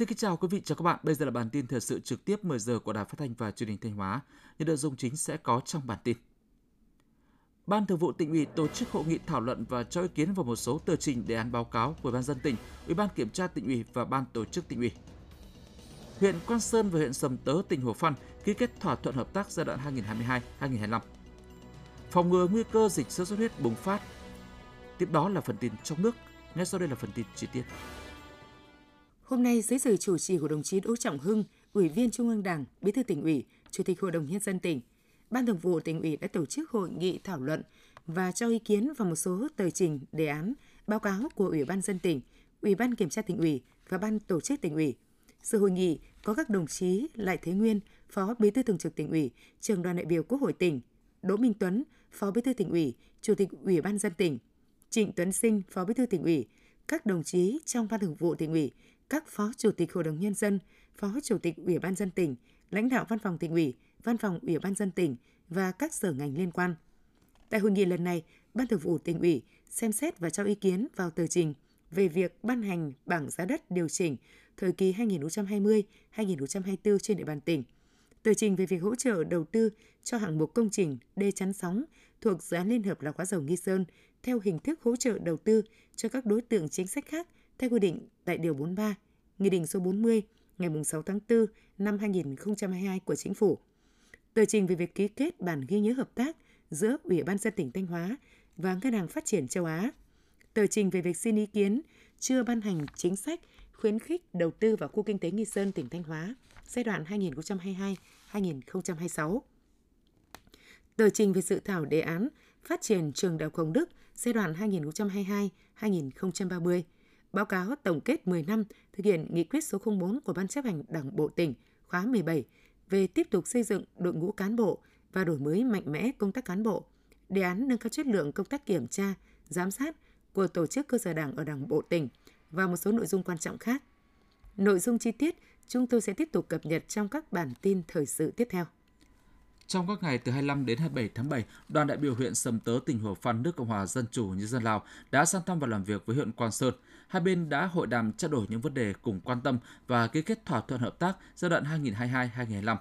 Xin kính chào quý vị và các bạn. Bây giờ là bản tin thời sự trực tiếp 10 giờ của Đài Phát thanh và Truyền hình Thanh Hóa. Những nội dung chính sẽ có trong bản tin. Ban Thường vụ tỉnh ủy tổ chức hội nghị thảo luận và cho ý kiến vào một số tờ trình đề án báo cáo của Ban dân tỉnh, Ủy ban kiểm tra tỉnh ủy và Ban tổ chức tỉnh ủy. Huyện Quan Sơn và huyện Sầm Tớ, tỉnh Hồ Phan ký kết thỏa thuận hợp tác giai đoạn 2022-2025. Phòng ngừa nguy cơ dịch sốt xuất huyết bùng phát. Tiếp đó là phần tin trong nước, ngay sau đây là phần tin chi tiết. Hôm nay dưới sự chủ trì của đồng chí Đỗ Trọng Hưng, Ủy viên Trung ương Đảng, Bí thư tỉnh ủy, Chủ tịch Hội đồng nhân dân tỉnh, Ban Thường vụ tỉnh ủy đã tổ chức hội nghị thảo luận và cho ý kiến vào một số tờ trình, đề án, báo cáo của Ủy ban dân tỉnh, Ủy ban kiểm tra tỉnh ủy và Ban tổ chức tỉnh ủy. Sự hội nghị có các đồng chí Lại Thế Nguyên, Phó Bí thư Thường trực tỉnh ủy, Trường đoàn đại biểu Quốc hội tỉnh, Đỗ Minh Tuấn, Phó Bí thư tỉnh ủy, Chủ tịch Ủy ban dân tỉnh, Trịnh Tuấn Sinh, Phó Bí thư tỉnh ủy, các đồng chí trong Ban Thường vụ tỉnh ủy, các Phó Chủ tịch Hội đồng Nhân dân, Phó Chủ tịch Ủy ban dân tỉnh, lãnh đạo Văn phòng tỉnh ủy, Văn phòng Ủy ban dân tỉnh và các sở ngành liên quan. Tại hội nghị lần này, Ban Thường vụ tỉnh ủy xem xét và cho ý kiến vào tờ trình về việc ban hành bảng giá đất điều chỉnh thời kỳ 2020-2024 trên địa bàn tỉnh. Tờ trình về việc hỗ trợ đầu tư cho hạng mục công trình đê chắn sóng thuộc dự án Liên hợp lọc hóa dầu Nghi Sơn theo hình thức hỗ trợ đầu tư cho các đối tượng chính sách khác theo quy định tại Điều 43, Nghị định số 40 ngày 6 tháng 4 năm 2022 của Chính phủ. Tờ trình về việc ký kết bản ghi nhớ hợp tác giữa Ủy ban dân tỉnh Thanh Hóa và Ngân hàng Phát triển châu Á. Tờ trình về việc xin ý kiến chưa ban hành chính sách khuyến khích đầu tư vào khu kinh tế Nghi Sơn, tỉnh Thanh Hóa giai đoạn 2022-2026. Tờ trình về dự thảo đề án phát triển trường Đại học Hồng Đức giai đoạn 2022-2030 báo cáo tổng kết 10 năm thực hiện nghị quyết số 04 của Ban chấp hành Đảng Bộ tỉnh khóa 17 về tiếp tục xây dựng đội ngũ cán bộ và đổi mới mạnh mẽ công tác cán bộ, đề án nâng cao chất lượng công tác kiểm tra, giám sát của tổ chức cơ sở đảng ở Đảng Bộ tỉnh và một số nội dung quan trọng khác. Nội dung chi tiết chúng tôi sẽ tiếp tục cập nhật trong các bản tin thời sự tiếp theo. Trong các ngày từ 25 đến 27 tháng 7, đoàn đại biểu huyện Sầm Tớ, tỉnh Hồ Phan, nước Cộng hòa Dân chủ Nhân dân Lào đã sang thăm và làm việc với huyện Quan Sơn. Hai bên đã hội đàm trao đổi những vấn đề cùng quan tâm và ký kết thỏa thuận hợp tác giai đoạn 2022-2025.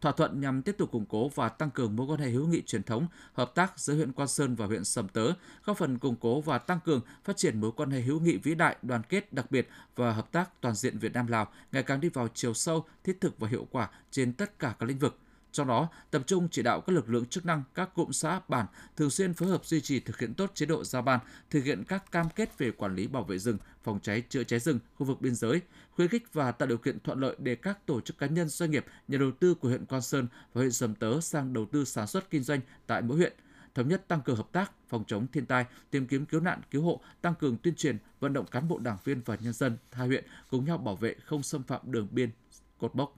Thỏa thuận nhằm tiếp tục củng cố và tăng cường mối quan hệ hữu nghị truyền thống, hợp tác giữa huyện Quan Sơn và huyện Sầm Tớ, góp phần củng cố và tăng cường phát triển mối quan hệ hữu nghị vĩ đại, đoàn kết đặc biệt và hợp tác toàn diện Việt Nam Lào ngày càng đi vào chiều sâu, thiết thực và hiệu quả trên tất cả các lĩnh vực do đó, tập trung chỉ đạo các lực lượng chức năng, các cụm xã, bản thường xuyên phối hợp duy trì thực hiện tốt chế độ giao ban, thực hiện các cam kết về quản lý bảo vệ rừng, phòng cháy chữa cháy rừng, khu vực biên giới, khuyến khích và tạo điều kiện thuận lợi để các tổ chức cá nhân doanh nghiệp, nhà đầu tư của huyện Quan Sơn và huyện Sầm Tớ sang đầu tư sản xuất kinh doanh tại mỗi huyện thống nhất tăng cường hợp tác phòng chống thiên tai, tìm kiếm cứu nạn cứu hộ, tăng cường tuyên truyền, vận động cán bộ đảng viên và nhân dân hai huyện cùng nhau bảo vệ không xâm phạm đường biên cột mốc.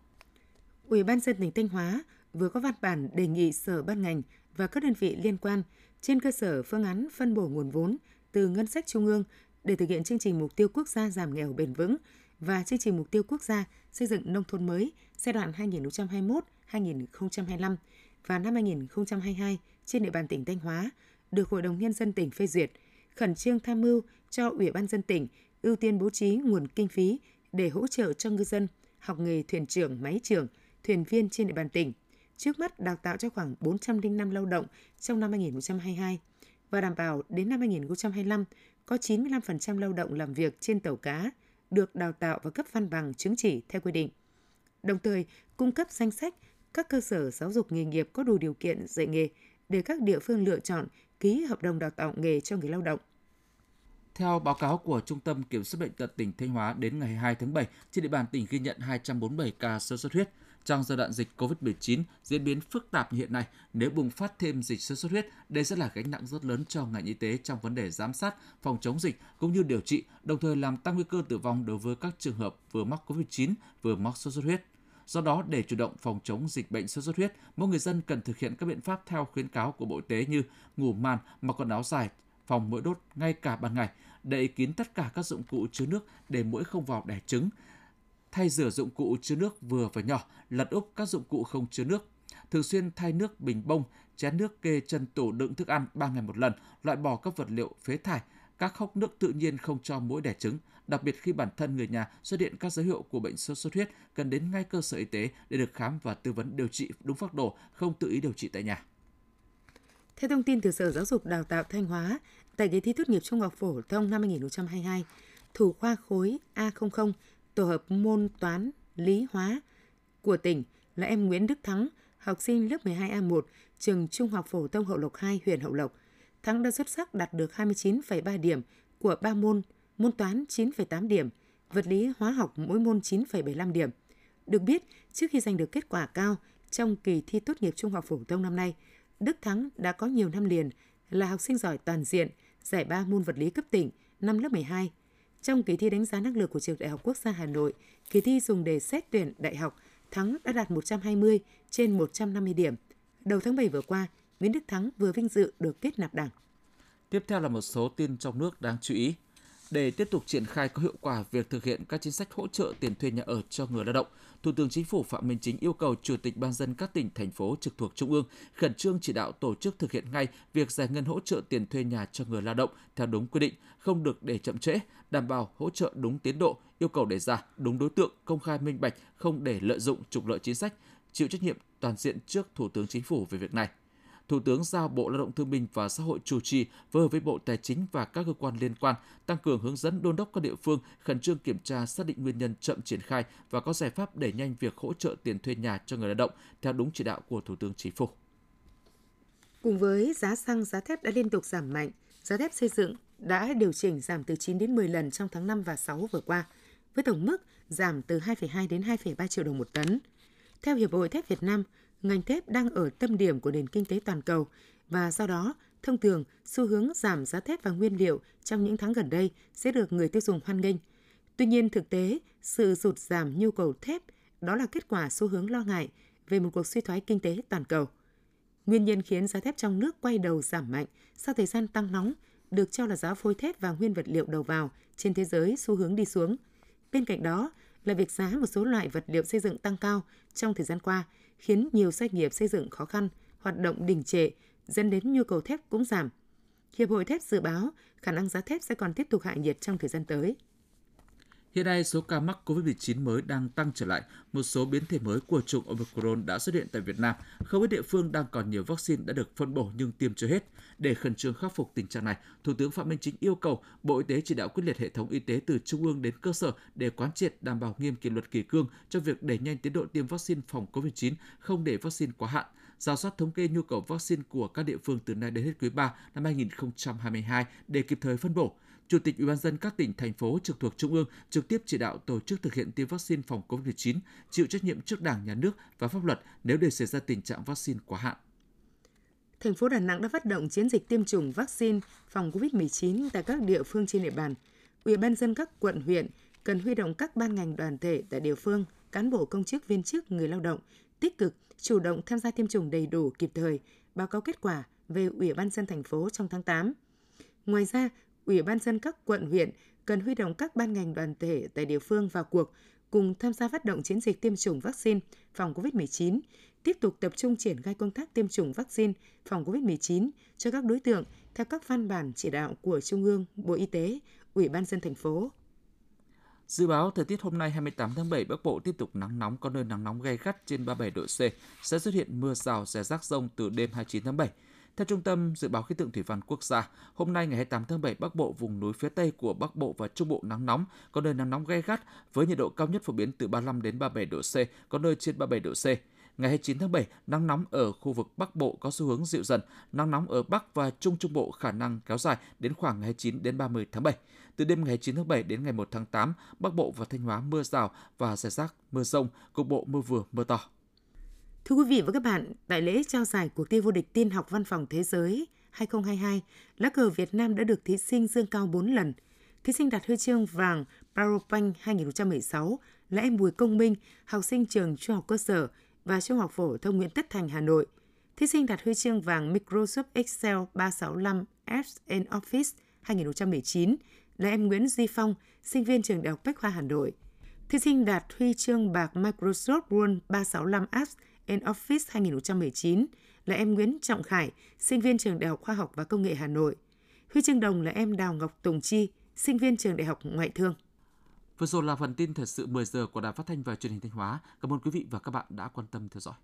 Ủy ban dân tỉnh Thanh Hóa vừa có văn bản đề nghị sở ban ngành và các đơn vị liên quan trên cơ sở phương án phân bổ nguồn vốn từ ngân sách trung ương để thực hiện chương trình mục tiêu quốc gia giảm nghèo bền vững và chương trình mục tiêu quốc gia xây dựng nông thôn mới giai đoạn 2021-2025 và năm 2022 trên địa bàn tỉnh Thanh Hóa được Hội đồng Nhân dân tỉnh phê duyệt, khẩn trương tham mưu cho Ủy ban dân tỉnh ưu tiên bố trí nguồn kinh phí để hỗ trợ cho ngư dân học nghề thuyền trưởng, máy trưởng, thuyền viên trên địa bàn tỉnh trước mắt đào tạo cho khoảng 405 lao động trong năm 2022 và đảm bảo đến năm 2025 có 95% lao động làm việc trên tàu cá được đào tạo và cấp văn bằng chứng chỉ theo quy định. Đồng thời, cung cấp danh sách các cơ sở giáo dục nghề nghiệp có đủ điều kiện dạy nghề để các địa phương lựa chọn ký hợp đồng đào tạo nghề cho người lao động. Theo báo cáo của Trung tâm Kiểm soát bệnh tật tỉnh Thanh Hóa đến ngày 2 tháng 7, trên địa bàn tỉnh ghi nhận 247 ca sốt xuất huyết, trong giai đoạn dịch COVID-19 diễn biến phức tạp như hiện nay, nếu bùng phát thêm dịch sốt xuất huyết, đây sẽ là gánh nặng rất lớn cho ngành y tế trong vấn đề giám sát, phòng chống dịch cũng như điều trị, đồng thời làm tăng nguy cơ tử vong đối với các trường hợp vừa mắc COVID-19 vừa mắc sốt xuất huyết. Do đó, để chủ động phòng chống dịch bệnh sốt xuất huyết, mỗi người dân cần thực hiện các biện pháp theo khuyến cáo của Bộ Y tế như ngủ màn, mặc quần áo dài, phòng mũi đốt ngay cả ban ngày, đậy kín tất cả các dụng cụ chứa nước để mũi không vào đẻ trứng, thay rửa dụng cụ chứa nước vừa và nhỏ, lật úp các dụng cụ không chứa nước. Thường xuyên thay nước bình bông, chén nước kê chân tủ đựng thức ăn 3 ngày một lần, loại bỏ các vật liệu phế thải, các hốc nước tự nhiên không cho mũi đẻ trứng, đặc biệt khi bản thân người nhà xuất hiện các dấu hiệu của bệnh sốt xuất huyết cần đến ngay cơ sở y tế để được khám và tư vấn điều trị đúng phác đồ, không tự ý điều trị tại nhà. Theo thông tin từ Sở Giáo dục Đào tạo Thanh Hóa, tại kỳ thi tốt nghiệp trung học phổ thông năm 2022, thủ khoa khối A00 tổ hợp môn toán, lý hóa của tỉnh là em Nguyễn Đức Thắng, học sinh lớp 12A1, trường Trung học phổ thông Hậu Lộc 2, huyện Hậu Lộc. Thắng đã xuất sắc đạt được 29,3 điểm của 3 môn, môn toán 9,8 điểm, vật lý hóa học mỗi môn 9,75 điểm. Được biết, trước khi giành được kết quả cao trong kỳ thi tốt nghiệp trung học phổ thông năm nay, Đức Thắng đã có nhiều năm liền là học sinh giỏi toàn diện, giải ba môn vật lý cấp tỉnh năm lớp 12. Trong kỳ thi đánh giá năng lực của Trường Đại học Quốc gia Hà Nội, kỳ thi dùng để xét tuyển đại học, Thắng đã đạt 120 trên 150 điểm. Đầu tháng 7 vừa qua, Nguyễn Đức Thắng vừa vinh dự được kết nạp đảng. Tiếp theo là một số tin trong nước đáng chú ý. Để tiếp tục triển khai có hiệu quả việc thực hiện các chính sách hỗ trợ tiền thuê nhà ở cho người lao động, Thủ tướng Chính phủ Phạm Minh Chính yêu cầu Chủ tịch Ban dân các tỉnh, thành phố trực thuộc Trung ương khẩn trương chỉ đạo tổ chức thực hiện ngay việc giải ngân hỗ trợ tiền thuê nhà cho người lao động theo đúng quy định, không được để chậm trễ, đảm bảo hỗ trợ đúng tiến độ, yêu cầu đề ra đúng đối tượng, công khai minh bạch, không để lợi dụng trục lợi chính sách, chịu trách nhiệm toàn diện trước Thủ tướng Chính phủ về việc này. Thủ tướng giao Bộ Lao động Thương binh và Xã hội chủ trì phối hợp với Bộ Tài chính và các cơ quan liên quan tăng cường hướng dẫn đôn đốc các địa phương khẩn trương kiểm tra xác định nguyên nhân chậm triển khai và có giải pháp đẩy nhanh việc hỗ trợ tiền thuê nhà cho người lao động theo đúng chỉ đạo của Thủ tướng Chính phủ. Cùng với giá xăng, giá thép đã liên tục giảm mạnh, giá thép xây dựng đã điều chỉnh giảm từ 9 đến 10 lần trong tháng 5 và 6 vừa qua, với tổng mức giảm từ 2,2 đến 2,3 triệu đồng một tấn. Theo Hiệp hội Thép Việt Nam, ngành thép đang ở tâm điểm của nền kinh tế toàn cầu và do đó, thông thường, xu hướng giảm giá thép và nguyên liệu trong những tháng gần đây sẽ được người tiêu dùng hoan nghênh. Tuy nhiên, thực tế, sự sụt giảm nhu cầu thép đó là kết quả xu hướng lo ngại về một cuộc suy thoái kinh tế toàn cầu. Nguyên nhân khiến giá thép trong nước quay đầu giảm mạnh sau thời gian tăng nóng được cho là giá phôi thép và nguyên vật liệu đầu vào trên thế giới xu hướng đi xuống. Bên cạnh đó là việc giá một số loại vật liệu xây dựng tăng cao trong thời gian qua khiến nhiều doanh nghiệp xây dựng khó khăn, hoạt động đình trệ, dẫn đến nhu cầu thép cũng giảm. Hiệp hội thép dự báo khả năng giá thép sẽ còn tiếp tục hạ nhiệt trong thời gian tới. Hiện nay, số ca mắc COVID-19 mới đang tăng trở lại. Một số biến thể mới của chủng Omicron đã xuất hiện tại Việt Nam. Không ít địa phương đang còn nhiều vaccine đã được phân bổ nhưng tiêm chưa hết. Để khẩn trương khắc phục tình trạng này, Thủ tướng Phạm Minh Chính yêu cầu Bộ Y tế chỉ đạo quyết liệt hệ thống y tế từ trung ương đến cơ sở để quán triệt đảm bảo nghiêm kỷ luật kỳ cương cho việc đẩy nhanh tiến độ tiêm vaccine phòng COVID-19, không để vaccine quá hạn giả soát thống kê nhu cầu vaccine của các địa phương từ nay đến hết quý 3 năm 2022 để kịp thời phân bổ. Chủ tịch Ủy ban dân các tỉnh thành phố trực thuộc trung ương trực tiếp chỉ đạo tổ chức thực hiện tiêm vaccine phòng COVID-19, chịu trách nhiệm trước Đảng, Nhà nước và pháp luật nếu để xảy ra tình trạng vaccine quá hạn. Thành phố Đà Nẵng đã phát động chiến dịch tiêm chủng vaccine phòng COVID-19 tại các địa phương trên địa bàn. Ủy ban dân các quận huyện cần huy động các ban ngành đoàn thể tại địa phương, cán bộ công chức viên chức, người lao động tích cực, chủ động tham gia tiêm chủng đầy đủ kịp thời, báo cáo kết quả về Ủy ban dân thành phố trong tháng 8. Ngoài ra, Ủy ban dân các quận huyện cần huy động các ban ngành đoàn thể tại địa phương vào cuộc cùng tham gia phát động chiến dịch tiêm chủng vaccine phòng COVID-19, tiếp tục tập trung triển khai công tác tiêm chủng vaccine phòng COVID-19 cho các đối tượng theo các văn bản chỉ đạo của Trung ương, Bộ Y tế, Ủy ban dân thành phố. Dự báo thời tiết hôm nay 28 tháng 7 Bắc Bộ tiếp tục nắng nóng có nơi nắng nóng gay gắt trên 37 độ C, sẽ xuất hiện mưa rào rải rác rông từ đêm 29 tháng 7. Theo Trung tâm Dự báo Khí tượng Thủy văn Quốc gia, hôm nay ngày 28 tháng 7, Bắc Bộ, vùng núi phía Tây của Bắc Bộ và Trung Bộ nắng nóng, có nơi nắng nóng gay gắt với nhiệt độ cao nhất phổ biến từ 35 đến 37 độ C, có nơi trên 37 độ C. Ngày 29 tháng 7, nắng nóng ở khu vực Bắc Bộ có xu hướng dịu dần, nắng nóng ở Bắc và Trung Trung Bộ khả năng kéo dài đến khoảng ngày 29 đến 30 tháng 7. Từ đêm ngày 9 tháng 7 đến ngày 1 tháng 8, Bắc Bộ và Thanh Hóa mưa rào và rải rác mưa rông, cục bộ mưa vừa mưa to. Thưa quý vị và các bạn, tại lễ trao giải cuộc thi vô địch tin học văn phòng thế giới 2022, lá cờ Việt Nam đã được thí sinh dương cao 4 lần. Thí sinh đạt huy chương vàng Powerpoint 2016 là em Bùi Công Minh, học sinh trường trung học cơ sở và trung học phổ thông Nguyễn Tất Thành, Hà Nội. Thí sinh đạt huy chương vàng Microsoft Excel 365 Apps and Office 2019 là em Nguyễn Duy Phong, sinh viên trường Đại học Bách khoa Hà Nội. Thí sinh đạt huy chương bạc Microsoft Word 365 Apps and Office 2019 là em Nguyễn Trọng Khải, sinh viên trường Đại học Khoa học và Công nghệ Hà Nội. Huy chương đồng là em Đào Ngọc Tùng Chi, sinh viên trường Đại học Ngoại thương. Vừa rồi là phần tin thời sự 10 giờ của Đài Phát thanh và Truyền hình Thanh Hóa. Cảm ơn quý vị và các bạn đã quan tâm theo dõi.